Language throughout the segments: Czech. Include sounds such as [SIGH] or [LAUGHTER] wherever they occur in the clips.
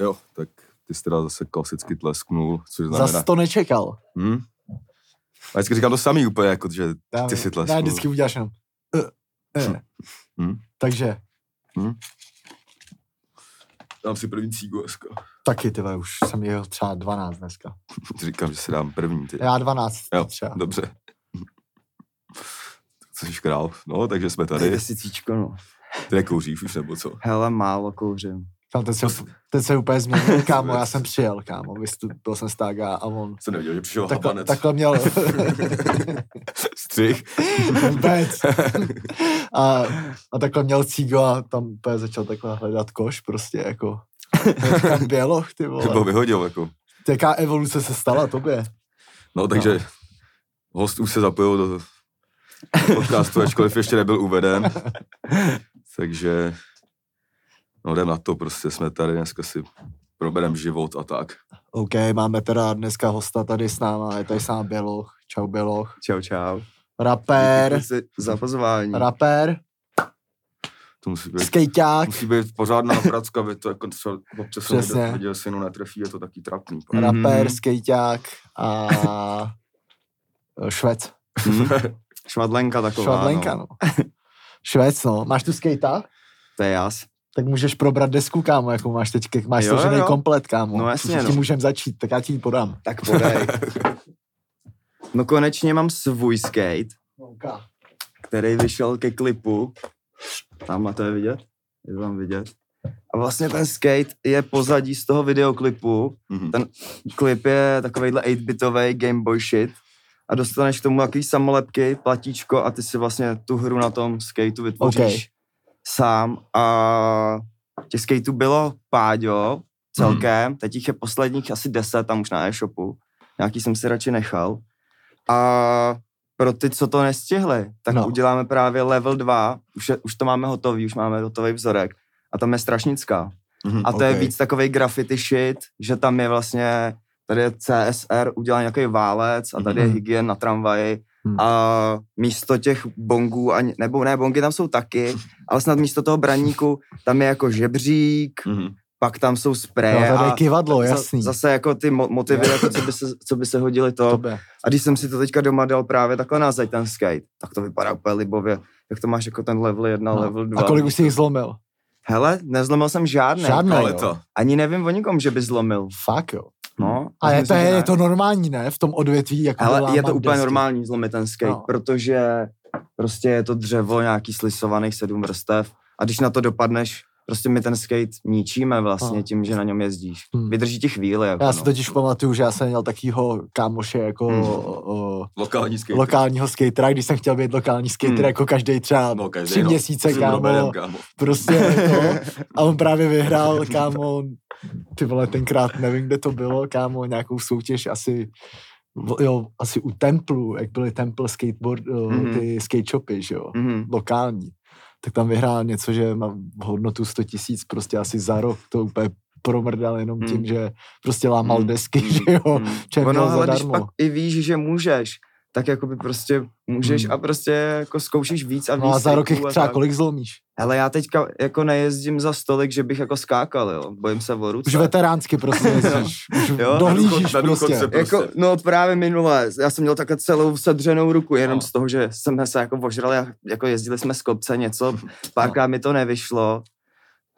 Jo, tak ty jsi teda zase klasicky tlesknul, což znamená... Zas to nečekal. Hm? A vždycky říkám to samý úplně, jako, že ty si tlesknul. vždycky uděláš jenom. Uh, uh. Hm? Takže Dám si první cígu dneska. taky, ty už jsem jel třeba 12 dneska. [LAUGHS] Říkám, že si dám první, ty. Já 12 Jo, třeba. dobře. [LAUGHS] Co jsi král? No, takže jsme tady. Desícíčko, no. Ty nekouříš už, nebo co? Hele, málo kouřím. Tam ten se, ten se úplně změnil, [LAUGHS] kámo, já jsem přijel, kámo, vystoupil jsem z tága a on Jsem nevěděl, že přišel takhle, habanec. takhle měl [LAUGHS] Střih. vůbec. [LAUGHS] A, a takhle měl cígo a tam úplně začal takhle hledat koš, prostě jako běloch, ty byl vole. vyhodil, jako. Jaká evoluce se stala tobě? No, takže host už se zapojil do podcastu, ačkoliv ještě nebyl uveden. Takže, no jdem na to, prostě jsme tady, dneska si proberem život a tak. OK, máme teda dneska hosta tady s náma, je tady sám Běloch. Čau Běloch. Čau, čau. Rapper, za pozvání. rapper, To musí být, skejťák, musí být pořádná pracka, aby to jako třeba občas Přesně. viděl, synu netrefí, je to taky trapný. Mhm. rapper, skejťák a [LAUGHS] švec. Švadlenka taková, Švadlenka, no. no. Švec, no. Máš tu skejta? To je jas. Tak můžeš probrat desku, kámo, jako máš teď, máš Jo, složený jo. komplet, kámo. No jasně, no. Můžem začít, tak já ti ji podám. Tak podej. [LAUGHS] No konečně mám svůj skate, který vyšel ke klipu. Tamhle to je vidět? Je to tam vidět. A vlastně ten skate je pozadí z toho videoklipu. Mhm. Ten klip je takovejhle 8-bitový Game Boy shit. A dostaneš k tomu takový samolepky, platíčko a ty si vlastně tu hru na tom skateu vytvoříš Okay. Sám. A těch skateů bylo páďo celkem, teď jich je posledních asi 10 tam už na e-shopu. Nějaký jsem si radši nechal. A pro ty, co to nestihli, tak No. uděláme právě level 2, už, je, už to máme hotový, už máme hotový vzorek. A tam je strašnická. Mhm. A to je Ok. víc takový graffiti shit, že tam je vlastně, tady je CSR, udělal nějaký válec a tady je Mhm. hygien na tramvaji. A místo těch bongů, ani, nebo ne, bongy tam jsou taky, ale snad místo toho braníku tam je jako žebřík, Mhm. pak tam jsou No, spreje je a kivadlo, jasný. zase jako ty mo- motivy, jako co, by se, co by se hodili to. Tobě. A když jsem si to teďka doma dal právě takhle na zeď, ten skate, tak to vypadá úplně libově. Jak to máš jako ten level 1, No. level 2. A kolik už jsi jich zlomil? Hele, nezlomil jsem Ale jo. to. Ani nevím o nikom, že by zlomil. Fakt jo. No, A je myslím to, je ne. to normální, ne? V tom odvětví, jako lámat je to úplně desky. normální zlomit ten skate, No. protože prostě je to dřevo nějaký slisovaných sedm vrstev a když na to dopadneš, prostě my ten skate ničíme vlastně No. tím, že na něm jezdíš. Hmm. Vydrží ti chvíli. Jako, Já si no. totiž pamatuju, že já jsem měl takýho kámoše jako Hmm. o, Lokální skate. lokálního skatera, když jsem chtěl být lokální skater Hmm. jako každý třeba No, každý, tři no. měsíce, kámo. Kámo. Prostě jako, [LAUGHS] a on právě vyhrál, kámo, ty vole, tenkrát nevím, kde to bylo, kámo, nějakou soutěž asi, jo, asi u Templu, jak byly Temple skateboard, Mhm. mm. ty skate shopy, že jo, Mhm. lokální. Tak tam vyhrál něco, že má hodnotu 100 tisíc prostě asi za rok, to úplně promrdal jenom tím, Hmm. že prostě lámal Hmm. desky, [LAUGHS] že jo, Hmm. čem Ono, ale když zadarmo. pak i víš, že můžeš, tak jakoby prostě můžeš Hmm. a prostě jako zkoušíš víc a víc. No a za rok jich triků a třeba tak. kolik zlomíš? Hele, já teďka jako nejezdím za stolik, že bych jako skákal, jo. Bojím se o ruce. Už veteránsky prostě [LAUGHS] jezdíš, už Jo, dohlížíš důchod- na důchod prostě. se prostě. Jako, no právě minule, já jsem měl takhle celou sedřenou ruku, jenom No. z toho, že jsme se jako ožrali a jako jezdili jsme z kopce něco, [LAUGHS] párkrát mi to nevyšlo.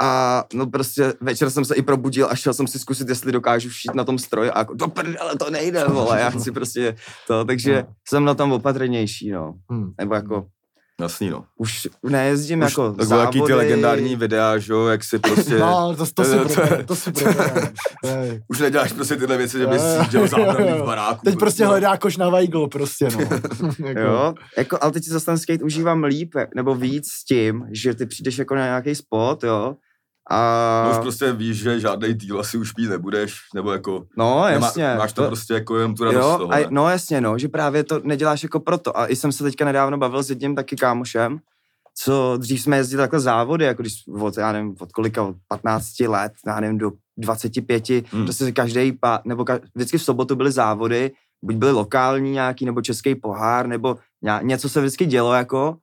A no prostě večer jsem se i probudil a šel jsem si zkusit, jestli dokážu šít na tom stroji a jako do prdele to nejde, vole, já chci prostě to, takže jsem na tom opatrnější, no. Hmm. Nebo jako, Jasný, no. už nejezdím Už, jako tak bylo jaký ty závody. legendární videa, že jo, jak si prostě... [LAUGHS] No, to, to, si [LAUGHS] to- to- si. [LAUGHS] Už neděláš prostě tyhle věci, že bys Jo, jo, dělal zábravný jo. v baráku. Teď prostě hledá koš na Weigl prostě, no. jako, Jo, jako, ale teď si zase ten skate užívám líp, nebo víc s tím, že ty přijdeš jako na nějaký spot, jo, a... No už prostě víš, že žádný díl asi už mít nebudeš, nebo jako... No, nemá- jasně. Máš to, prostě jako jenom tu radost jo, toho, a, no jasně, no, že právě to neděláš jako proto. A i jsem se teďka nedávno bavil s jedním taky kámošem, co dřív jsme jezdili takhle závody, jako když od, já nevím, od kolika, od 15 let, já nevím, do 25, Hmm. prostě každý nebo ka, vždycky v sobotu byly závody, buď byly lokální nějaký, nebo český pohár, nebo ně, něco se vždycky dělo jako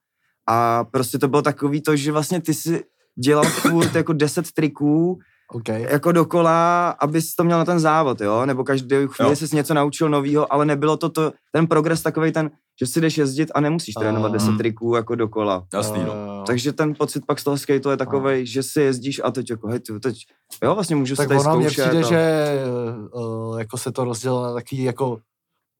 a prostě to bylo takový to, že vlastně ty si dělal furt jako 10 triků OK. jako dokola, abys to měl na ten závod, jo, nebo každý chvíli Jo. jsi něco naučil novýho, ale nebylo to, to ten progres takový ten, že si jdeš jezdit a nemusíš trénovat Ah. 10 triků jako dokola. Jasný, no. Eh, Takže ten pocit pak z toho skateu je takový, že si jezdíš a teď jako, hej, ty, teď, jo, vlastně můžu tak si tady zkoušet. přijde, a- že uh, jako se to rozdělilo na takový jako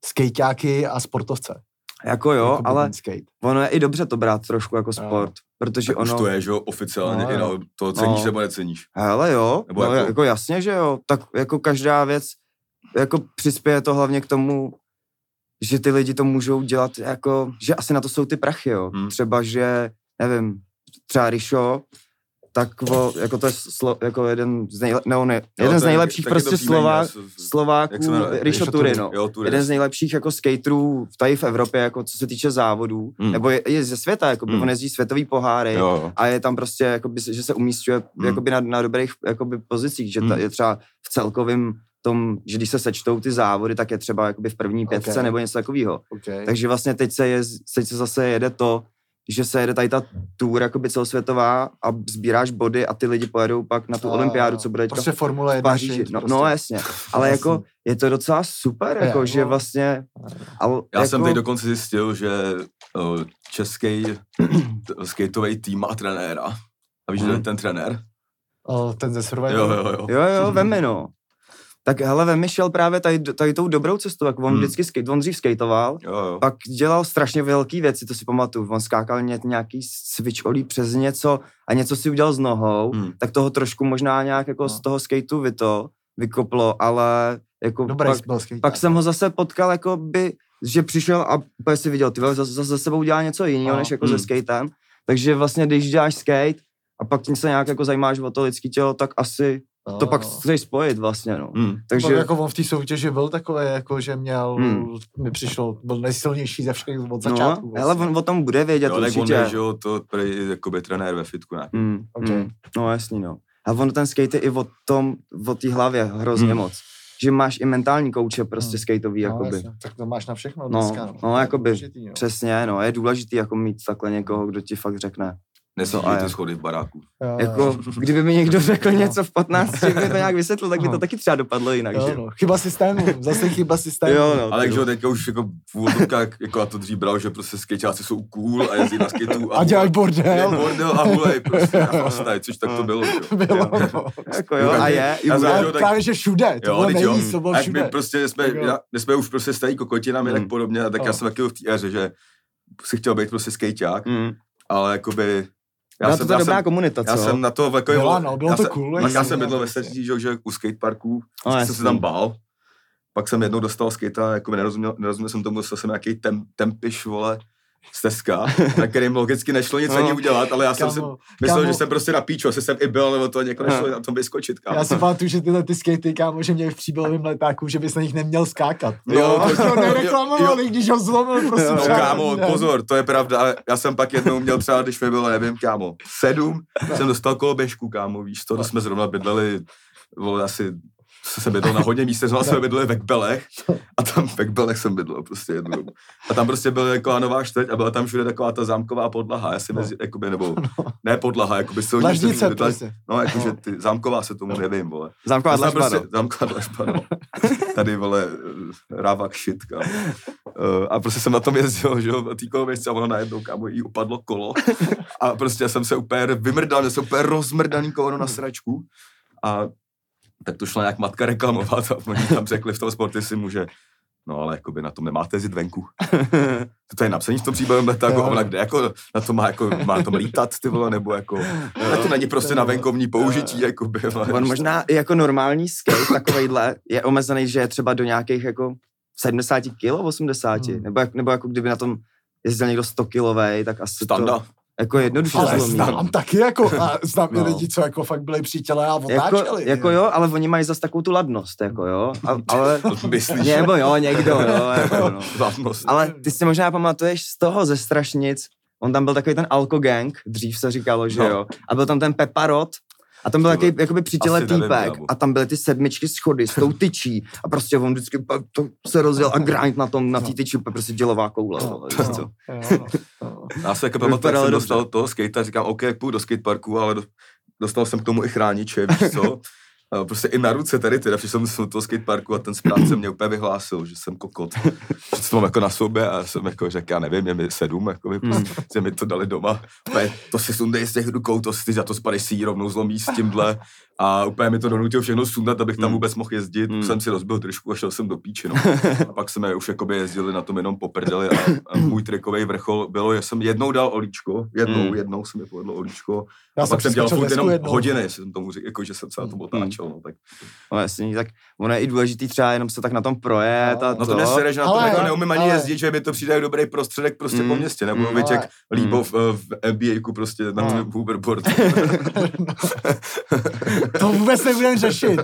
skejťáky a sportovce. Jako jo, Jakoby ale skate. ono je i dobře to brát trošku jako Jo. sport, protože Tak už ono... to je, že jo, oficiálně No, i jo. na to ceníš No. nebo neceníš. Hele jo, Nebo no, jako- jako... jasně, že jo, tak jako každá věc, jako přispěje to hlavně k tomu, že ty lidi to můžou dělat jako, že asi na to jsou ty prachy, jo. Hmm. Třeba, že, nevím, třeba Rišo, tak o, jako to je slo, jako jeden z, nejle, no, ne, jeden to z je- nejlepších to prostě se- Slováků? Rišo Tury. no. Jo, Jeden z nejlepších jako skaterů tady v Evropě, jako co se týče závodů, Hmm. nebo je, je ze světa, jako Hmm. on jezdí světový poháry, Jo, jo. a je tam prostě, jakoby, že se umístuje jakoby na, na dobrých jakoby, pozicích, že ta, Hmm. je třeba v celkovém tom, že když se sečtou ty závody, tak je třeba jakoby v první pětce Ok. nebo něco takového. Okay. Takže vlastně teď se, je, teď se zase jede to, že se jede tady ta tour jakoby celosvětová a sbíráš body a ty lidi pojedou pak na tu A- olympiádu, co bude teďka Prostě Formule v 1. Paříži. shit, No, prostě. no jasně, ale Jasně. jako je to docela super, jako, že no. vlastně... Ale, Já jako, jsem teď dokonce zjistil, že uh, český skateový tým má trenéra. A víš, že Mhm. ten trenér? O, ten ze Survivor. Jo, jo, jo. Jo, jo, vemi, no. Tak hele, Vemi šel právě tady, tady tou dobrou cestou, jak on Hmm. vždycky skate, on dřív skateoval, Jo, jo. pak dělal strašně velké věci, to si pamatuju. On skákal ně, nějaký switch olí přes něco a něco si udělal s nohou, Hmm. tak toho trošku možná nějak jako No. z toho skateu vy to vykoplo, ale jako Dobrý pak, pak jsem ho zase potkal, jako by, že přišel a úplně si viděl, ty vole, zase, za sebou dělá něco jiného, No. než jako Hmm. se skatem. Takže vlastně, když děláš skate a pak se nějak jako zajímáš o to lidský tělo, tak asi to pak chceš spojit vlastně, no. Hmm. Takže jako on v té soutěži byl takový, jako že měl, Hmm. mi přišlo, byl nejsilnější ze všech od no, začátku. hele, on o tom bude vědět Jo, tak on určitě. je, že jo, to prý, jakoby trenér ve fitku nějaký. Mm, Ok. mm, no jasný, no. A on ten skate je i o tom, o té hlavě hrozně Hmm. moc. Že máš i mentální kouče prostě Hmm. skateový, No, jakoby. jasně, tak to máš na všechno No, dneska. no, je jakoby důležitý, no. Přesně, no, je důležitý jako mít takhle někoho, kdo ti fakt řekne. Nesmíš a ty schody v baráku. Jo, jo. Jako, kdyby mi někdo řekl No. něco v 15, že by to nějak vysvětlil, tak by to No. taky třeba dopadlo jinak, že Jo, jo? no. Chyba systému, zase chyba systému. Jo, no. Ale takže jo. teďka už jako v úvodovkách, jako já to dřív bral, že prostě skateáci jsou cool a jezdí na skateu A dělají Je bordel. bordel a hulej prostě [LAUGHS] a chlastaj, což tak to bylo. že jo. [LAUGHS] Bylo, no. Jako jo, a je. Ale jo, tak- právě, že všude, to Jo, bylo teď jo. nejvíc, to bylo A jak my všude. prostě jsme, jo. já, my jsme už prostě starý kokotinami, tak podobně, a tak já Jo. jsem taky v té éře, že si chtěl být prostě skejťák, Mm. ale jakoby... Já to je já dobrá jsem, komunita, já co? jsem na to takový... Bylo, no, bylo já to jsem, cool, já jasně, jsem bydlel ve jasně. Stetí, že, že u skateparku, No, jsem se tam bál. Pak jsem jednou dostal skate jako nerozuměl, nerozuměl jsem tomu, dostal jsem nějaký tem, tempiš, vole, z Teska, [LAUGHS] na kterým logicky nešlo nic No. ani udělat, ale já jsem si myslel, kámo. že jsem prostě na píču, asi jsem i byl, ale to jako nešlo na tom vyskočit, kámo. Já si pamatuju, že tyhle ty skatey, kámo, že měli v příbalovém letáku, že bys na nich neměl skákat. Jo, [LAUGHS] Jo, to- to jo, nereklamovali, když ho zlomil, prostě. No, kámo, pozor, to je pravda, ale já jsem pak jednou měl třeba, když mi bylo, nevím, kámo, sedm, jsem dostal koloběžku, kámo, víš to, to jsme zrovna bydleli, vole, asi jsem bydlel na hodně místech, zrovna [LAUGHS] jsme bydleli ve Kbelech a tam ve Kbelech jsem bydlel prostě jednu dobu. A tam prostě byla taková nová čtvrť a byla tam všude taková ta zámková podlaha, já si mezi, jakoby, nebo [LAUGHS] ne podlaha, jakoby. Dlaždice bydleli- prostě. No, jakože No. ty zámková se tomu nevím, vole. Zámková jsem dlažba, prostě, no. Zámková dlažba, no. Tady, vole, eh, rávak shit, kámo. Uh, a prostě jsem na tom jezdil, že jo, na té koloběžce a ono najednou, kámo, jí upadlo kolo. A prostě jsem se úplně vymrdal, jsem úplně rozmrdaný kolo na sračku. A tak to šla nějak matka reklamovat a oni tam řekli v tom sportisimu, že no ale jakoby na tom nemáte jezdit venku. [LAUGHS] To je napsaný v tom příběhu letáku, a ona kde jako na to má jako, má tom lítat, ty vole, nebo jako, a to není prostě na venkovní použití, jakoby, vole. On možná i jako normální skate takovejhle je omezený, že je třeba do nějakých jako 70 kg, 80, Hmm. nebo, jak, nebo jako kdyby na tom jezdil někdo 100 kilovej, tak asi Standa. to jako jednoduše Ale zlomí. znám taky jako, a znám i No. lidi, co jako fakt byli při těle a Jako, otáčeli. jako jo, ale oni mají zase takovou tu ladnost, jako jo, a, [LAUGHS] ale, Myslíš? nebo jo, někdo, jo, [LAUGHS] jako no. Ale ty si možná pamatuješ z toho ze Strašnic, on tam byl takový ten Alko Gang, dřív se říkalo, že No. jo, a byl tam ten Peparot, a tam byl takový jakoby při těle asi nevím, týpek a tam byly ty sedmičky schody s tou tyčí a prostě on vždycky to se rozjel a grind na tom, na té tyči, prostě dělová koule. No, no, no, no. Já se jako pamatuju, jak jsem dostal toho skate a říkám, OK, půjdu do skateparku, ale do- dostal jsem k tomu i chrániče, víš co? [LAUGHS] Prostě i na ruce tady, teda přišel jsem do toho skateparku a ten správce mě úplně vyhlásil, že jsem kokot. Že to mám jako na sobě a jsem jako řekl, já nevím, je mi sedm, jako by, Hmm. prostě, mi to dali doma. Úplně, to si sundej z těch rukou, to si za to spadeš si ji rovnou zlomí s tímhle. A úplně mi to donutil všechno sundat, abych tam Hmm. vůbec mohl jezdit. Hmm. Jsem si rozbil trošku a šel jsem do píči, no. [LAUGHS] A pak jsme už jakoby jezdili na tom jenom po prdeli a, a můj trikový vrchol bylo, že jsem jednou dal olíčko, jednou, Hmm. jednou se mi povedlo olíčko. Já a pak jsem dělal furt jenom jednou. hodiny, jsem tomu řekl, jako, že jsem se na tom otáčel, no, tak No jasně, tak ono je i důležitý třeba jenom se tak na tom projet a No, No to to. mě sere, že na to Ale- jako neumím ani ale- jezdit, že mi to přijde jako dobrý prostředek prostě Mm, po městě, nebo mm, mm, jak ale- líbo v, v NBA prostě na No. tom [LAUGHS] hoverboard. [LAUGHS] To vůbec nebudeme řešit.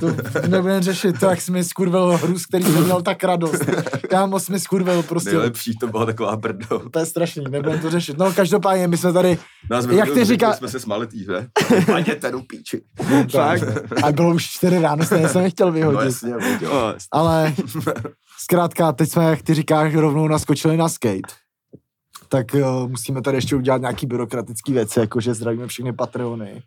To nebudeme řešit, to jak jsi mi skurvil hru, z který jsem měl tak radost. Kámo, jsi mi skurvil prostě. Nejlepší to byla taková brdo. To je strašný, nebudeme to řešit. No každopádně, my jsme tady, Nás Jak ty říká- jsme se smáli tý hře. [LAUGHS] Paděte do píči. tak, a bylo už čtyři ráno, stejně jsem nechtěl No vyhodit. jasně, viděl. No, Ale [LAUGHS] zkrátka, teď jsme, jak ty říkáš, rovnou naskočili na skate. Tak uh, musíme tady ještě udělat nějaký byrokratický věci, jako že zdravíme všechny Patreony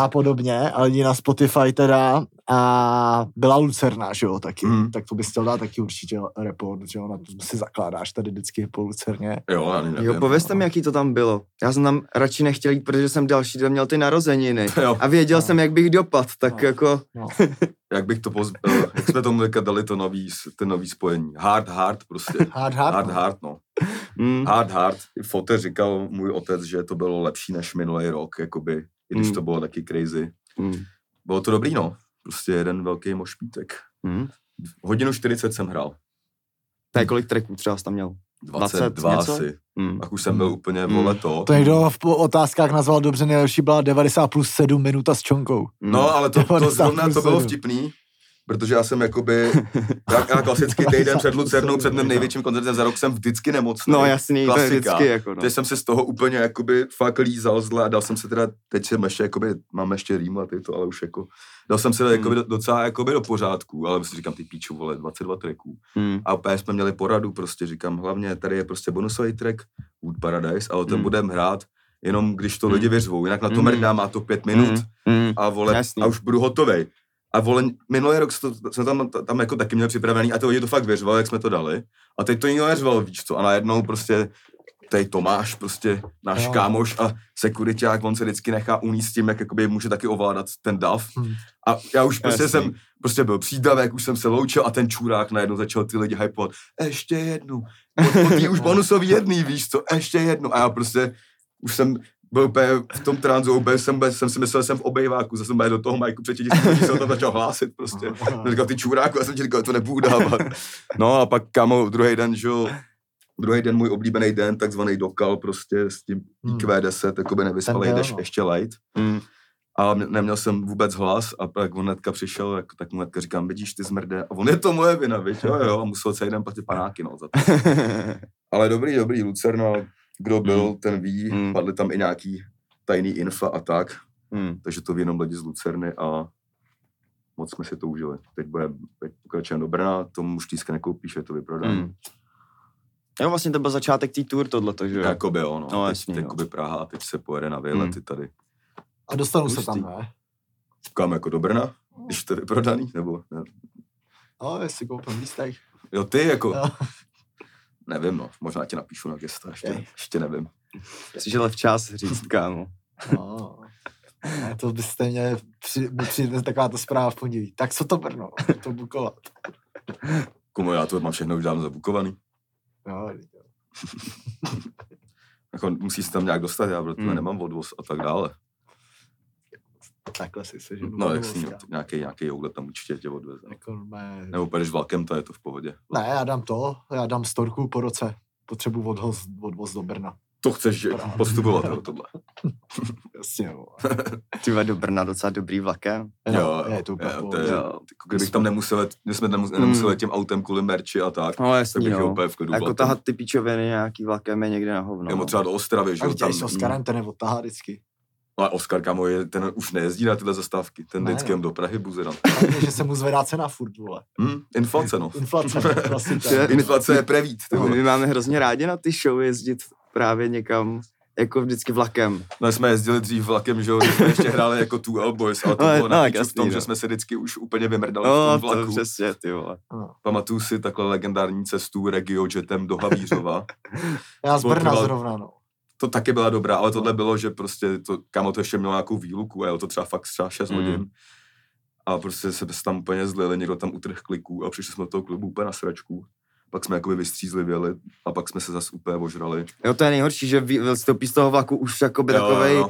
a podobně, a lidi na Spotify teda a byla Lucerna, že jo, taky. Mm. Tak to bys chtěl dát taky určitě report, že jo, na to si zakládáš tady vždycky po Lucerně. Jo, já nevím. Jo, povězte mi, jaký to tam bylo. Já jsem tam radši nechtěl jít, protože jsem další den měl ty narozeniny. [LAUGHS] Jo, A věděl No. jsem, jak bych dopad, tak No. jako... No. [LAUGHS] jak bych to poz... eh, jak jsme tomu teďka dali to nový, ten nový spojení. Hard, hard prostě. [LAUGHS] Hard, hard, Hard, no. hard, no. Mm, Hard, hard. Fote říkal můj otec, že to bylo lepší než minulý rok, jakoby, i když Mm. to bylo taky crazy. mm, Bylo to dobrý, no. Prostě jeden velký mošpítek. mm. Hodinu 40 jsem hrál. Tak kolik tracků třeba jsi tam měl? 22 něco? asi. Mm. Pak už jsem byl Mm. úplně, Mm. vole, to. To někdo v po- otázkách nazval dobře, nejlepší byla 90 plus 7 minuta s čonkou. No, ale to, to 90 zrovna to bylo vtipný, protože já jsem jakoby, [LAUGHS] já, já klasicky [LAUGHS] týden před Lucernou, před mým největším koncertem za rok jsem vždycky nemocný. No jasný, to je Klasika. vždycky jako no. Teď jsem se z toho úplně jakoby fakt lízal zle a dal jsem se teda, teď jsem ještě jakoby, mám ještě rýmu a ty to, ale už jako, dal jsem se Hmm. jakoby do- docela jakoby do pořádku, ale si říkám, ty píču, vole, 22 tracků. Mm. A úplně jsme měli poradu, prostě říkám, hlavně tady je prostě bonusový track, Wood Paradise, ale ten Mm. budeme hrát jenom když to Mm. lidi vyřvou, jinak na to Mm. mrdá, má to pět minut Mm. Mm. a vole, Jasný. a už budu hotovej. A vole, minulý rok jsme to- jsme tam, tam jako taky měli připravený a ty lidi to fakt věřovali, jak jsme to dali. A teď to nikdo neřval, víš co. A najednou prostě tady Tomáš, prostě náš Jo. kámoš a sekuriták, on se vždycky nechá uníst tím, jak jakoby může taky ovládat ten dav. Hmm. A já už prostě Jasný. jsem, prostě byl přídavek, už jsem se loučil a ten čurák najednou začal ty lidi hypovat. Ještě jednu. Po, po už [LAUGHS] bonusový jedný, víš co, ještě jednu. A já prostě už jsem byl úplně v tom tranzu, úplně jsem, jsem si myslel, že jsem v obejváku, zase jsem byl do toho majku před lidí jsem tam začal hlásit prostě. Jsem říkal, ty čuráku, já jsem ti říkal, to nebudu dávat. No a pak kámo, druhý den, že druhý den, můj oblíbený den, takzvaný dokal prostě s tím Hmm. IQ10, jakoby nevyspalej, byl, jdeš no. ještě light. Mm. A mě- neměl jsem vůbec hlas a pak on hnedka přišel, jak, tak mu hnedka říkám, vidíš ty zmrde. A on je to moje vina, víš, jo, jo, a musel celý den platit panáky, no, za to. [LAUGHS] Ale dobrý, dobrý, Lucerna, kdo byl, Mm. ten ví, Mm. padly tam i nějaký tajný infa a tak, mm. takže to ví jenom lidi z Lucerny a moc jsme si to užili. Teď, bude, teď pokračujeme do Brna, tomu už tísky nekoupíš, je to vyprodané. Mm. Jo, vlastně to byl začátek té tour tohleto, že jo? Jakoby jo, no. No, teď, jasně, teď, no. jakoby Praha a teď se pojede na výlety tady. A dostanou se tam, ne? Kam jako do Brna, když to je vyprodaný, nebo ne? No, jestli koupím lístek. Jo, ty jako, Jo. Nevím, no, možná ti napíšu na gesta, ještě, Ej. ještě nevím. Jsi žil včas říct, kámo. No. [LAUGHS] To byste mě, při, mi přijde taková ta zpráva v pondělí. Tak co to Brno? To bukovat. [LAUGHS] Komu já to mám všechno už dávno zabukovaný. Jo, [LAUGHS] Jako musí se tam nějak dostat, já protože Hmm. nemám odvoz a tak dále. Takhle si seženu. No, jak kámo. nějaký, nějaký joule tam určitě tě odveze. Jako, ne, Nebo půjdeš vlakem, to je to v pohodě. ne, já dám to, já dám storku po roce. Potřebuji odvoz, odvoz do Brna. To chceš Právě. postupovat, jo, [LAUGHS] tohle. Jasně, jo. [LAUGHS] Ty do Brna docela dobrý vlakem. No, je to úplně jo, to je, Jo. jako kdybych tam nemusel, my jsme nemus- nemuseli tím autem kvůli merči a tak, No tak jasný, bych jel no. úplně v klidu Jako vlakem. tahat ty píčoviny nějaký vlakem je někde na hovno. Nebo no. třeba do Ostravy, že jo, tam, s Oskarem, ten je odtahá vždycky. Ale Oskar, kamo, je, ten už nejezdí na tyhle zastávky, ten Ne, vždycky no. jen do Prahy buzeran. Že se mu zvedá cena furt, vole. Hm, inflace, no. Inflace, klasika. To je Inflace je prevít, ty No, vole. my máme hrozně rádi na ty show jezdit právě někam jako vždycky vlakem. No, jsme jezdili dřív vlakem, že jo, když jsme ještě hráli jako tu L Boys, ale to No, bylo no, na tak píču v jasný, tom, no. že jsme se vždycky už úplně vymrdali v No, tom to vlaku. přesně, ty vole. Pamatuju si takhle legendární cestu regiojetem do Havířova. Já z Brna trval- zrovna, no. To taky byla dobrá, ale tohle bylo, že prostě to, kámo to ještě mělo nějakou výluku a jelo to třeba fakt třeba 6 Mm. hodin. A prostě se tam úplně zlili, někdo tam utrh kliků a přišli jsme do toho klubu úplně na sračku. Pak jsme jakoby vystřízlivěli a pak jsme se zase úplně ožrali. Jo, to je nejhorší, že vy- vystoupí z toho vlaku už jakoby Jo, takovej, jo,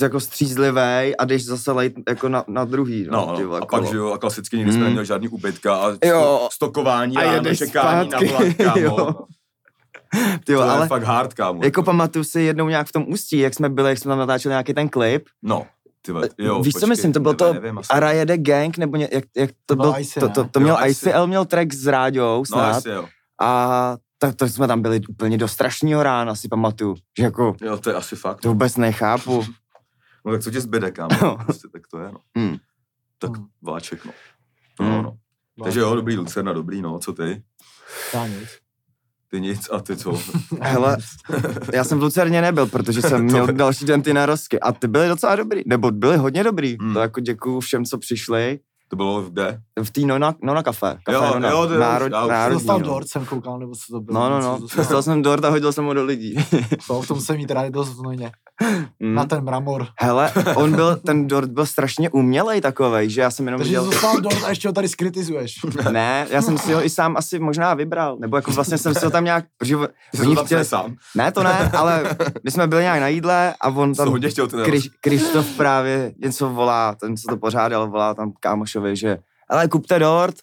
jako střízlivý a jdeš zase lejt jako na, na druhý. No, No, no, a pak, že jo, a klasicky nikdy jsme Mm. neměli žádný ubytka a Jo. stokování A a, čekání zpátky, na vlak, [LAUGHS] kámo. [LAUGHS] jo. Ty To jo, je ale fakt hard, kámo. jako pamatuju si jednou nějak v tom ústí, jak jsme byli, jak jsme tam natáčeli nějaký ten klip. No, ty vole, jo, Víš, co počkej, myslím, to bylo nevím, to nevím. Ara jede gang, nebo ně, jak, jak to, To byl, bylo IC, to, to, to měl Jo, IC. ICL, měl track s Ráďou No, snad. asi jo. A tak to jsme tam byli úplně do strašného rána, si pamatuju. Že jako, Jo, to je asi fakt. to vůbec nechápu. [LAUGHS] No tak co tě zbyde, kámo? No. Prostě, tak to je, no. Hmm. Tak Hmm. vláček, no. Hmm. No, no. Takže jo, dobrý Lucerna, dobrý, no, co ty? Já nic. Ty nic a ty co? [LAUGHS] Hele, já jsem v Lucerně nebyl, protože jsem [LAUGHS] měl další den ty narozky a ty byly docela dobrý, nebo byly hodně dobrý. Hmm. To jako děkuju všem, co přišli. To bylo kde? V té Nona, Nona kafe. kafe Jo, Nona. jo, to je- Národ, já už- národní, Dostal no. dort, jsem koukal, nebo co to bylo. No, no, no. dostal. Jsem dort a hodil jsem ho do lidí. To, v tom jsem mít rád dost znojně. Mm. Na ten mramor. Hele, [LAUGHS] on byl, ten dort byl strašně umělej takovej, že já jsem jenom Takže jsi viděl... dostal dort a ještě ho tady skritizuješ. [LAUGHS] Ne, já jsem si ho i sám asi možná vybral, nebo jako vlastně jsem si ho tam nějak, protože jsi oni chtěli, chtěl sám. ne to ne, ale my jsme byli nějak na jídle a on tam, hodně chtěl ten Kriš, Krištof právě něco volá, ten, co to pořádal, volá tam kámošovi, že ale kupte dort.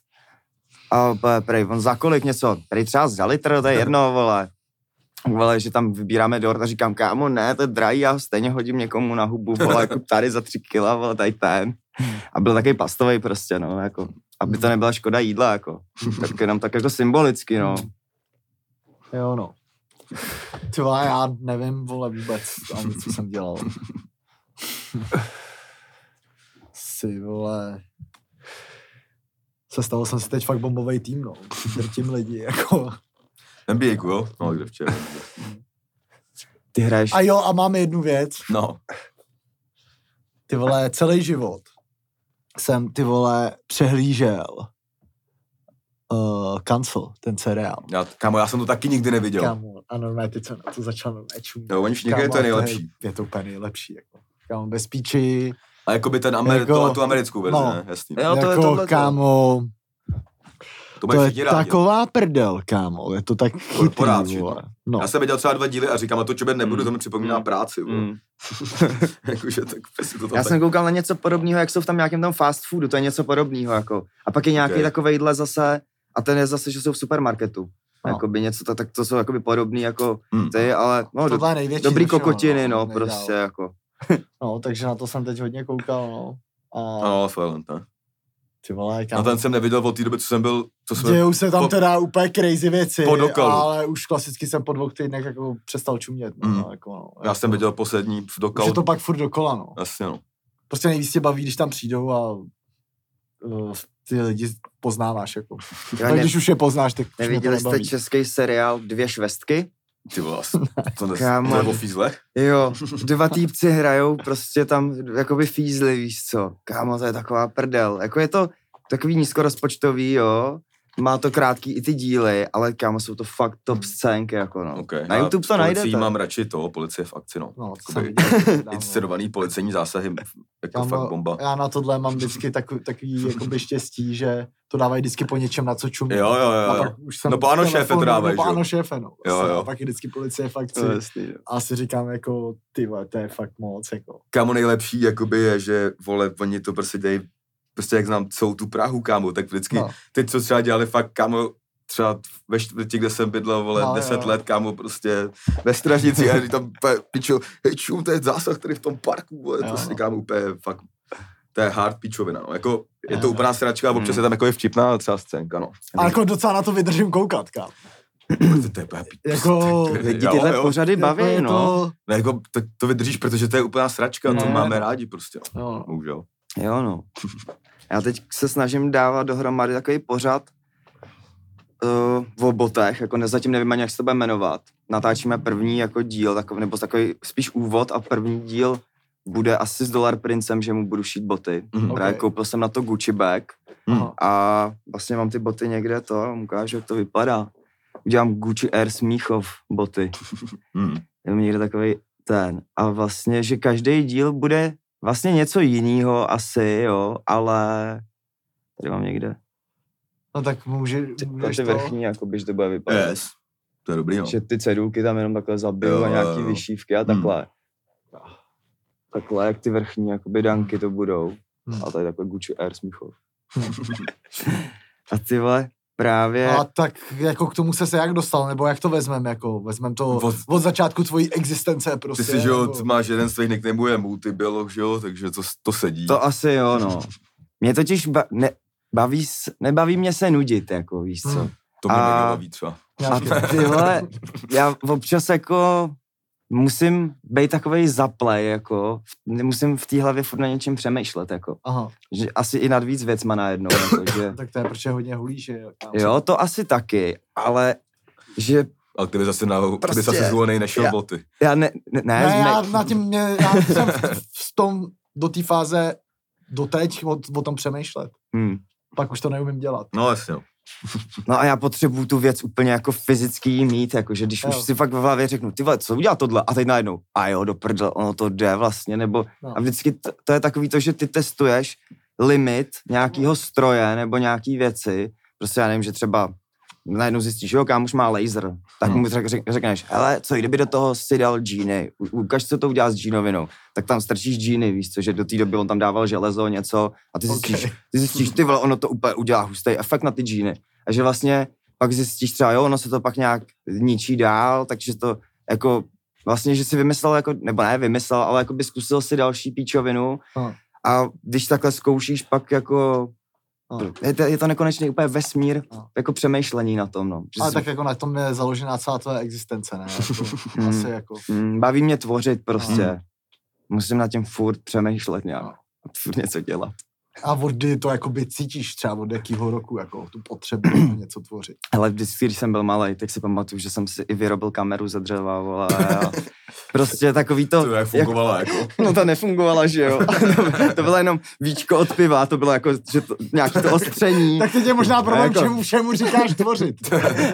A prej, on za kolik něco, prej třeba za litr, to je jedno, vole. Vole, že tam vybíráme dort a říkám, kámo, ne, to je drahý, já ho stejně hodím někomu na hubu, vole, jako tady za tři kila, vole, tady ten. A byl takový pastový prostě, no, jako, aby to nebyla škoda jídla, jako. Tak jenom tak jako symbolicky, no. Jo, no. Ty vole, já nevím, vole, vůbec ani, co jsem dělal. si, vole. Sestavil jsem si teď fakt bombový tým, no. Drtím lidi, jako. NBA, jo? No, kde včera. Ty hraješ, A jo, a máme jednu věc. No, Ty vole, celý život jsem, ty vole, přehlížel uh, Cancel, ten seriál. já, kámo, já jsem to taky nikdy neviděl. Kámo, a normálně teď jsem na to začal normálně čumět. Jo, oni všichni to je a nejlepší. Je, je to úplně nejlepší, jako. Kámo, bez píči, A jakoby ten Ameri- Jako- to, tu americkou verzi, no. ne? Jasný. Jo, to je jako, tohleto. kámo, To to je rádi. taková prdel, kámo, je to tak chytrý, vole. No, Já jsem viděl třeba dva díly a říkám, a to čobet nebudu, Mm. to mi připomíná Mm. práci. Mm. [LAUGHS] Jakože tak to tam Já tak... jsem koukal na něco podobného, jak jsou v tam nějakém tom fast foodu, to je něco podobného, jako. A pak je nějaký Ok. okay. takovejhle zase, a ten je zase, že jsou v supermarketu. No. No. Jakoby něco, to, tak to jsou jakoby podobný jako Mm. ty, ale no, do, dobrý všeho, kokotiny, no, nejdál. prostě jako. [LAUGHS] No, takže na to jsem teď hodně koukal, no. A No, Silent, ne? Ty vole, No kámo, ten jsem neviděl od té doby, co jsem byl, co jsme... Dějou se tam po- teda úplně crazy věci, po dokalu. ale už klasicky jsem po dvou týdnech jako přestal čumět. No, Mm. no, jako, no, Já jsem viděl poslední v Už dokal. je to pak furt dokola, no. Jasně, no. Prostě nejvíc tě baví, když tam přijdou a uh, ty lidi poznáváš, jako. Já Tak ne, když už je poznáš, tak už neviděli jste český seriál Dvě švestky? Ty vole, [LAUGHS] to, ne, Kámo. to je o fízlech? Jo, [LAUGHS] dva týpci hrajou prostě tam jakoby fízli, víš co. Kámo, to je taková prdel. Jako je to takový nízkorozpočtový, jo. Má to krátký i ty díly, ale kámo, jsou to fakt top scénky, jako no. Okay. Na YouTube to najdete. mám radši to, policie v akci, no. No. Inscenovaný policejní zásahy, jako Kámo, fakt bomba. Já na tohle mám vždycky takový, takový jakoby štěstí, že to dávají vždycky po něčem, na co čumí. Jo, jo, A jo. pak už jsem No Ano v šéfe to dávají, no? Ano šéfe, no. Jo, Prostě. jo. A pak je vždycky policie v akci. Je jasný, jo. A si říkám jako, ty vole, to je fakt moc, jako. Kámo nejlepší jakoby je, že vole, oni to prostě dějí, prostě jak znám celou tu Prahu, kámo, tak vždycky, No. teď co třeba dělali fakt, kámo, třeba ve čtvrti, kde jsem bydlel, vole, No, no, jo, 10 jo. let, kámo, prostě ve stražnici, a když tam pičo, hej čum, to je zásah tady v tom parku, vole, Jo, prostě no. kámo, úplně fakt, to je hard pičovina, no, jako, je to úplná sračka, občas Hmm. je tam jako je vtipná třeba scénka, no. A jako docela na to vydržím koukat, kam. to, to je Jako, [LAUGHS] Lidi tyhle jo. pořady baví, jako no. To, Ne, jako, to, to vydržíš, protože to je úplná sračka, to Ne, máme no. rádi prostě, no. jo, no. Bohužel. Jo, no. Já teď se snažím dávat dohromady takový pořad uh, o botech, jako ne, zatím nevím ani, jak se to bude jmenovat. Natáčíme první jako díl, takový, nebo takový spíš úvod a první díl bude asi s Dollar Princem, že mu budu šít boty. Mhm. Právě Ok. koupil jsem na to Gucci bag Aha. a vlastně mám ty boty někde to, a ukážu, jak to vypadá. Udělám Gucci Air Smíchov boty. [LAUGHS] Hmm. Je mi někde takový ten. A vlastně, že každý díl bude vlastně něco jiného asi, jo, ale tady mám někde No tak může, ty, ty to... vrchní, jako že to bude vypadat. Yes. To je dobrý, no. Že ty cedulky tam jenom takhle zabiju Jo, a jo, nějaký jo. vyšívky a Hmm. takhle. Takhle, jak ty vrchní jakoby danky to budou. Hmm. A tady takhle Gucci Air Smíchov. [LAUGHS] a ty vole, právě... A tak jako k tomu se se jak dostal, nebo jak to vezmeme, jako vezmem to Od- od, začátku tvojí existence prostě. Ty si, že jo, jako, máš jeden z tvých nicknameů je multibiolog, že jo, takže to, to sedí. To asi jo, no. Mě totiž ba- ne, baví, s- nebaví mě se nudit, jako víš co. Hmm. to mě a- nebaví třeba. A ty vole, já občas jako musím být takovej zaplej, jako, nemusím v té hlavě furt na něčem přemýšlet, jako. Aha, Že asi i nad víc věcma najednou, jako, že... [LAUGHS] tak to je protože hodně hulíš, že jo. to asi taky, ale že Ale ty bys zase na, ty Prostě- bys zase zvolený nešel já- boty. já ne, ne, ne, Ne, já ne na tím, mě, já jsem v, v tom, do té fáze doteď o, o tom přemýšlet. hm. Pak už to neumím dělat. No jasně, no. No a já potřebuju tu věc úplně jako fyzicky mít, jako že když Jo. už si fakt v hlavě řeknu, ty vole, co udělá tohle? A teď najednou, a jo, do prdele, ono to jde vlastně, nebo No. a vždycky to, to je takový to, že ty testuješ limit nějakého stroje nebo nějaký věci, prostě já nevím, že třeba najednou zjistíš, jo, kámoš má laser, tak Hmm. mu řek, řek, řekneš, hele, co kdyby do toho si dal džíny, U- ukaž, co to udělá s džínovinou, tak tam strčíš džíny, víš co, že do té doby on tam dával železo, něco a ty zjistíš, Ok. ty zjistíš, ty vole, ono to úplně udělá hustý efekt na ty džíny. A že vlastně pak zjistíš třeba, jo, ono se to pak nějak ničí dál, takže to jako vlastně, že si vymyslel, jako, nebo ne vymyslel, ale jako by zkusil si další píčovinu Aha. a když takhle zkoušíš, pak jako Aha. je to, je to nekonečný úplně vesmír Aha. jako přemýšlení na tom, no. Že Ale tak jako na tom je založená celá tvoje existence, ne? Jako, [LAUGHS] Hmm. asi jako. Mm, baví mě tvořit prostě. Hmm. Musím na tím furt přemýšlet nějak. No. Furt něco dělat. A od kdy to jakoby cítíš třeba od jakého roku, jako tu potřebu [CLEARS THROAT] něco tvořit. Ale vždycky, když jsem byl malý, tak si pamatuju, že jsem si i vyrobil kameru ze dřeva, vole. A [LAUGHS] prostě takový to... To jak fungovalo, jako. [LAUGHS] No to nefungovalo, že jo. [LAUGHS] to bylo jenom víčko od piva, to bylo jako, že to, nějaký to ostření. Tak teď je možná problém, Jako- čemu všemu říkáš tvořit.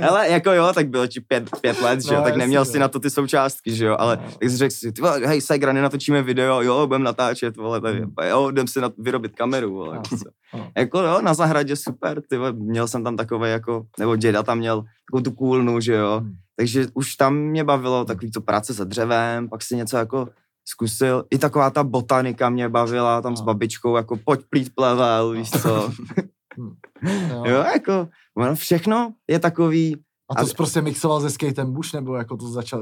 Ale jako jo, tak bylo ti pět, pět let, že jo, No, tak neměl si na to ty součástky, že jo, ale No. tak jsi řekl si, ty vole, hej, Segra, nenatočíme video, jo, budeme natáčet, vole, tak, jo, jdem si na, vyrobit kameru, vole. No. No. Jako jo, na zahradě super, ty vole, měl jsem tam takové jako, nebo děda tam měl takovou tu kůlnu, že jo, Hmm. takže už tam mě bavilo takový to práce se dřevem, pak si něco jako zkusil, i taková ta botanika mě bavila, tam s No. babičkou, jako pojď plít plevel, víš co, [LAUGHS] Jo. jo, jako, ono všechno je takový, A to jsi prostě mixoval se skatem bush, nebo jako to začal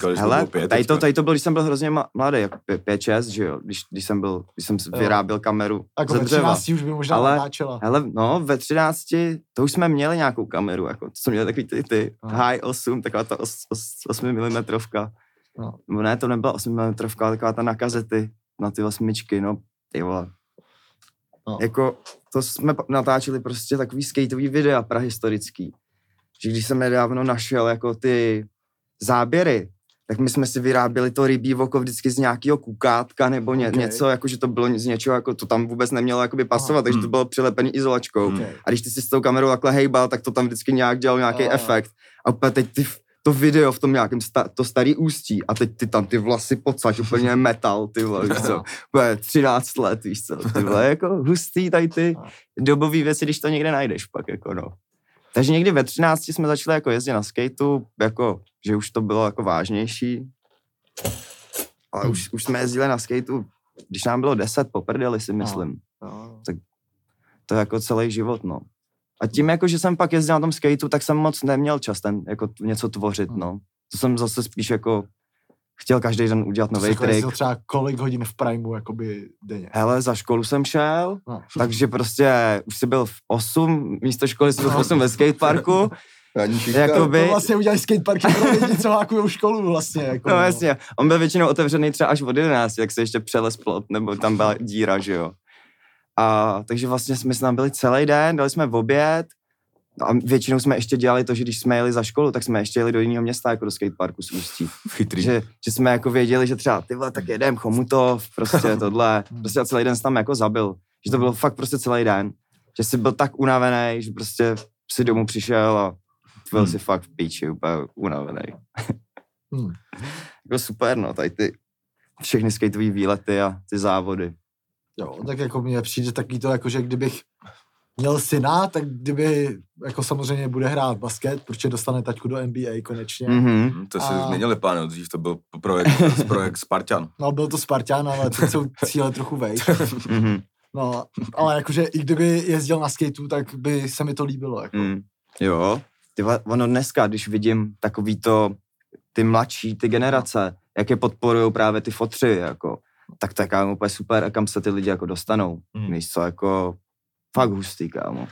to Hele, bylo pět. tady to, tady to byl, když jsem byl hrozně mladý, jako 5-6, že jo, když, když jsem byl, když jsem vyráběl kameru Jako ze ve dřeva. 13 už by možná Ale- natáčela. Hele, no, ve 13, to už jsme měli nějakou kameru, jako, to jsme měli takový ty, ty Aha. high 8, taková ta 8 mm. No. No. ne, to nebyla 8 mm, ale taková ta na kazety, na ty osmičky, no, ty vole. No. Jako, to jsme natáčeli prostě takový skateový videa prahistorický. Že když jsem nedávno našel jako ty záběry, tak my jsme si vyráběli to rybí oko vždycky z nějakého kukátka nebo ně, Ok. okay. něco, jako že to bylo z něčeho, jako to tam vůbec nemělo jakoby pasovat, takže to Hmm. bylo přilepený izolačkou. Okay. A když ty si s tou kamerou takhle hejbal, tak to tam vždycky nějak dělal nějaký jo. efekt. A úplně teď ty, to video v tom nějakém sta, to starý ústí a teď ty tam ty vlasy pocať, úplně [LAUGHS] metal, ty vole, víš co. Úplně 13 let, víš co, ty vole, jako hustý tady ty dobové věci, když to někde najdeš pak, jako no. Takže někdy ve 13 jsme začali jako jezdit na skateu, jako, že už to bylo jako vážnější. Ale už, už jsme jezdili na skateu, když nám bylo 10 po prdeli, si myslím No. to je jako celý život, no. A tím, jako, že jsem pak jezdil na tom skateu, tak jsem moc neměl čas ten, jako něco tvořit, Hmm. no. To jsem zase spíš jako chtěl každý den udělat nový jsi trik. jezdil třeba kolik hodin v Primeu, jakoby denně. Hele, za školu jsem šel, No. takže prostě už si byl v 8, místo školy jsi byl v No. 8 ve skateparku. [LAUGHS] Jakoby- To vlastně udělají skateparky pro lidi, co hákujou školu vlastně. Jako, No jasně, on byl většinou otevřený třeba až od 11, jak se ještě přeles plot, nebo tam byla díra, že jo. A takže vlastně jsme tam byli celý den, dali jsme v oběd, No a většinou jsme ještě dělali to, že když jsme jeli za školu, tak jsme ještě jeli do jiného města, jako do skateparku z Ústí. Chytrý. Že, že jsme jako věděli, že třeba ty vole, tak jedem Chomutov, prostě [LAUGHS] tohle. Prostě a celý den se tam jako zabil. Že to bylo fakt prostě celý den. Že jsi byl tak unavený, že prostě si domů přišel a byl Hmm. si fakt v píči, úplně unavený. [LAUGHS] Hmm. Jako super, no, tady ty všechny skateové výlety a ty závody. Jo, tak jako mně přijde taky to, jako že kdybych měl syna, tak kdyby jako samozřejmě bude hrát basket, protože dostane taťku do NBA konečně. Mm. Mhm. Hm, To si A- změnili, páne, dřív to byl projekt, [LAUGHS] projekt Spartan. No, byl to Spartan, ale teď jsou [LAUGHS] cíle trochu vejš. Mhm. No, ale jakože i kdyby jezdil na skateu, tak by se mi to líbilo. Jako. Mm. Jo, ty ono dneska, když vidím takový to, ty mladší, ty generace, jak je podporují právě ty fotři, jako, tak to je úplně super a kam se ty lidi jako dostanou. Mm. Víš co, jako fakt hustý, kámo.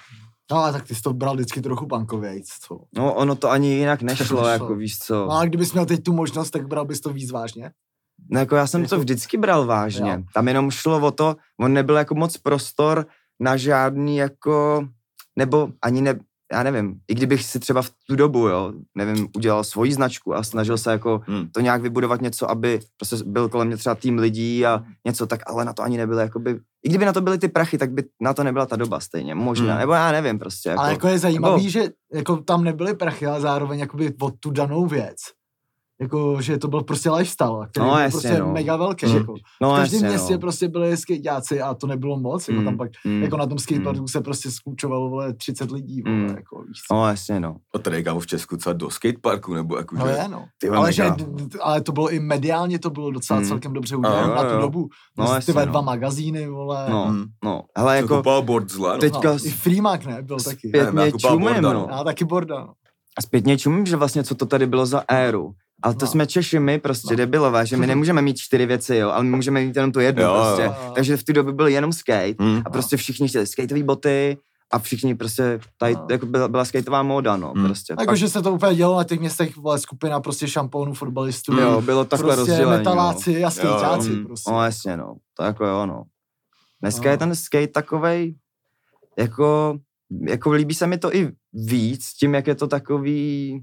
No, ale tak ty jsi to bral vždycky trochu bankovějc, co? No ono to ani jinak [LAUGHS] nešlo, nešlo. jako víš co. No, ale kdybys měl teď tu možnost, tak bral bys to víc vážně. No jako já jsem Jako- to vždycky bral vážně. Jo. Tam jenom šlo o to, on nebyl jako moc prostor na žádný jako, nebo ani ne, já nevím, i kdybych si třeba v tu dobu, jo, nevím, udělal svoji značku a snažil se jako Hm. to nějak vybudovat něco, aby prostě byl kolem mě třeba tým lidí a něco, tak ale na to ani nebyly jakoby, i kdyby na to byly ty prachy, tak by na to nebyla ta doba stejně, možná, Hmm. nebo já nevím prostě. Jako, Ale jako je zajímavý, nebo- že jako tam nebyly prachy, ale zároveň jakoby o tu danou věc. Jako, že to byl prostě lifestyle, který No, byl jasně, prostě no. mega velký. Mm. Jako. no, V každém jasně, městě no. prostě byli skateáci a to nebylo moc. Jako Mm, tam pak, mm, jako na tom skateparku se prostě sklučovalo vole, 30 lidí. Vole, Mm. jako, víš co. No jasně, no. A tady kámo v Česku třeba do skateparku, nebo jako, No že... je, no. Ty Ale, že, ale to bylo i mediálně, to bylo docela Mm. celkem dobře uděláno jo, na tu jo. dobu. No, No, ty jasně, dva no. magazíny, vole. No, Mm. no. Hele, Jako kupal board zle, no. Teď- teďka no, I Freemak, ne, byl taky. zpět Ne, mě jako čumím, Borda, no. A taky Borda, no. A zpětně čumím, že vlastně co to tady bylo za éru. Ale to No. jsme Češi my prostě No. debilové, že my nemůžeme mít čtyři věci, jo, ale my můžeme mít jenom tu jednu Jo, jo. prostě. Jo. Takže v té době byl jenom skate Hm. a prostě všichni chtěli skateové boty a všichni prostě, tady No. jako byla, byla skateová móda, no, Hmm. prostě. Pak- Jakože se to úplně dělalo na těch městech, vole, skupina prostě šampónů, fotbalistů. jo, bylo takhle prostě rozdělené. metaláci a skejťáci Mm, prostě. No jasně, no. To jako jo, no. Dneska No. je ten skate takovej, jako, jako líbí se mi to i víc, tím, jak je to takový,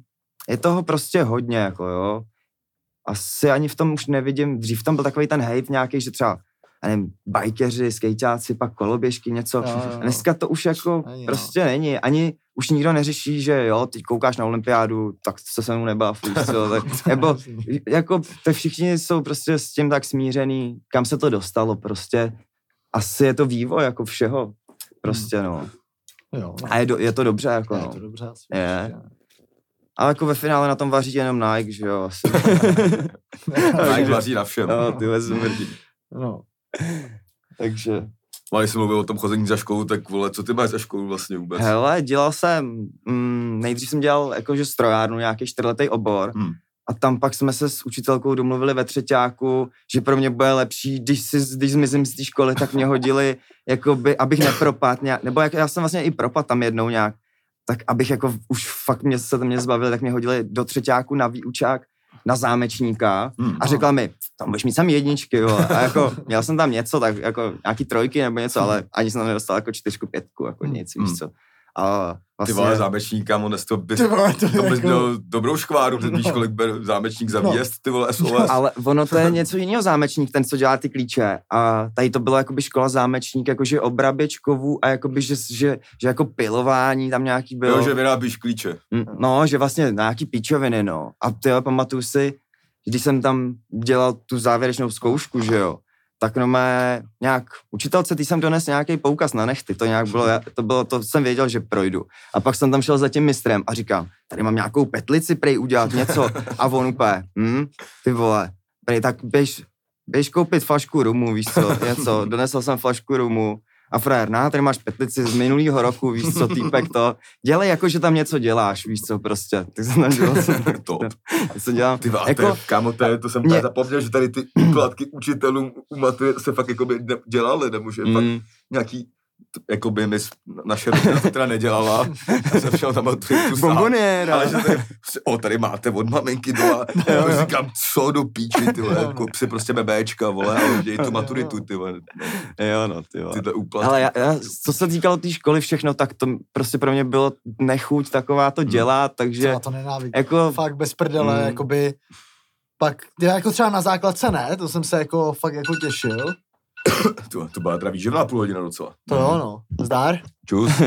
je toho prostě hodně, jako jo. Asi ani v tom už nevidím, dřív tam byl takový ten hate nějaký, že třeba, já nevím, bajkeři, skejťáci, pak koloběžky, něco. Jo, jo, jo. Dneska to už jako Není, no. prostě není. Ani už nikdo neřeší, že jo, teď koukáš na olympiádu, tak se se mnou nebav, co, [LAUGHS] tak, nebo jako to všichni jsou prostě s tím tak smířený, kam se to dostalo prostě. Asi je to vývoj jako všeho. Prostě no. Jo, no. A je, do, je to dobře jako Je no. to dobře asi. Je. určitě. Ale jako ve finále na tom vaří jenom Nike, že jo. Asi. [LAUGHS] Nike vaří na všem. no, ty smrdí. No. Takže. A když jsem mluvil o tom chození za školu, tak vole, co ty máš za školu vlastně vůbec? Hele, dělal jsem, mm, nejdřív jsem dělal jakože strojárnu, nějaký čtyřletý obor. Hmm. A tam pak jsme se s učitelkou domluvili ve třetíku, že pro mě bude lepší, když, si, když zmizím z té školy, tak mě hodili, jakoby, abych nepropadl nějak, nebo jak, já jsem vlastně i propad tam jednou nějak, tak abych jako už fakt mě se mě zbavili, tak mě hodili do třetíku na výučák na zámečníka Hmm. a řekla mi, tam budeš mít sami jedničky, jo. A jako, [LAUGHS] měl jsem tam něco, tak jako nějaký trojky nebo něco, ale ani jsem tam nedostal jako čtyřku, pětku, jako nic, Hmm. víš co. A Ty vlastně, vole, zámečník, kámo, dnes to bys, Ty vole, to, to bys jako- měl dobrou škváru, ty víš, No. kolik ber zámečník za No. výjezd, ty vole, SOS. [LAUGHS] ale ono to je [LAUGHS] něco jiného zámečník, ten, co dělá ty klíče. A tady to bylo jakoby škola zámečník, jakože obraběčkovů a jakoby, že, že, že jako pilování tam nějaký bylo. Jo, že vyrábíš klíče. No, že vlastně nějaký píčoviny, no. A ty jo, pamatuju si, když jsem tam dělal tu závěrečnou zkoušku, že jo, tak no mé nějak, učitelce, ty jsem dones nějaký poukaz na nechty, to nějak bylo, to bylo, to jsem věděl, že projdu. A pak jsem tam šel za tím mistrem a říkám, tady mám nějakou petlici prej udělat něco. A on úplně, hm, ty vole, prej, tak běž, běž koupit flašku rumu, víš co, něco, donesl jsem flašku rumu, a frajer, na, tady máš petlici z minulého roku, víš co, týpek to, dělej jako, že tam něco děláš, víš co, prostě. Tak jsem tam dělal, [LAUGHS] Top. co dělám. Ty vole, Jako- to je, kámo, to, je, to jsem Mě- zapomněl, že tady ty úplatky učitelům u se fakt jako dělali, nebo že mm. fakt nějaký jako by mi, naše rodina to teda nedělala, já jsem šel maturitu sám. Bomboniéra. Ale že tady, o, tady máte od maminky doma. Jo, [LAUGHS] jo. Říkám, co do píči, ty vole, no. kup si prostě bebéčka, vole, a udělej tu maturitu, ty vole. Jo, no, ty vole. Tyhle úplatky. Ale já, já, co se týkalo té školy všechno, tak to prostě pro mě bylo nechuť taková to dělat, takže Já to nenávidím. jako, Fakt bez prdele, Mm. jakoby, pak, já jako třeba na základce ne, to jsem se jako fakt jako těšil. [COUGHS] To, to byla teda výživná půl hodina docela. To jo, no. Zdár. Čus. [LAUGHS]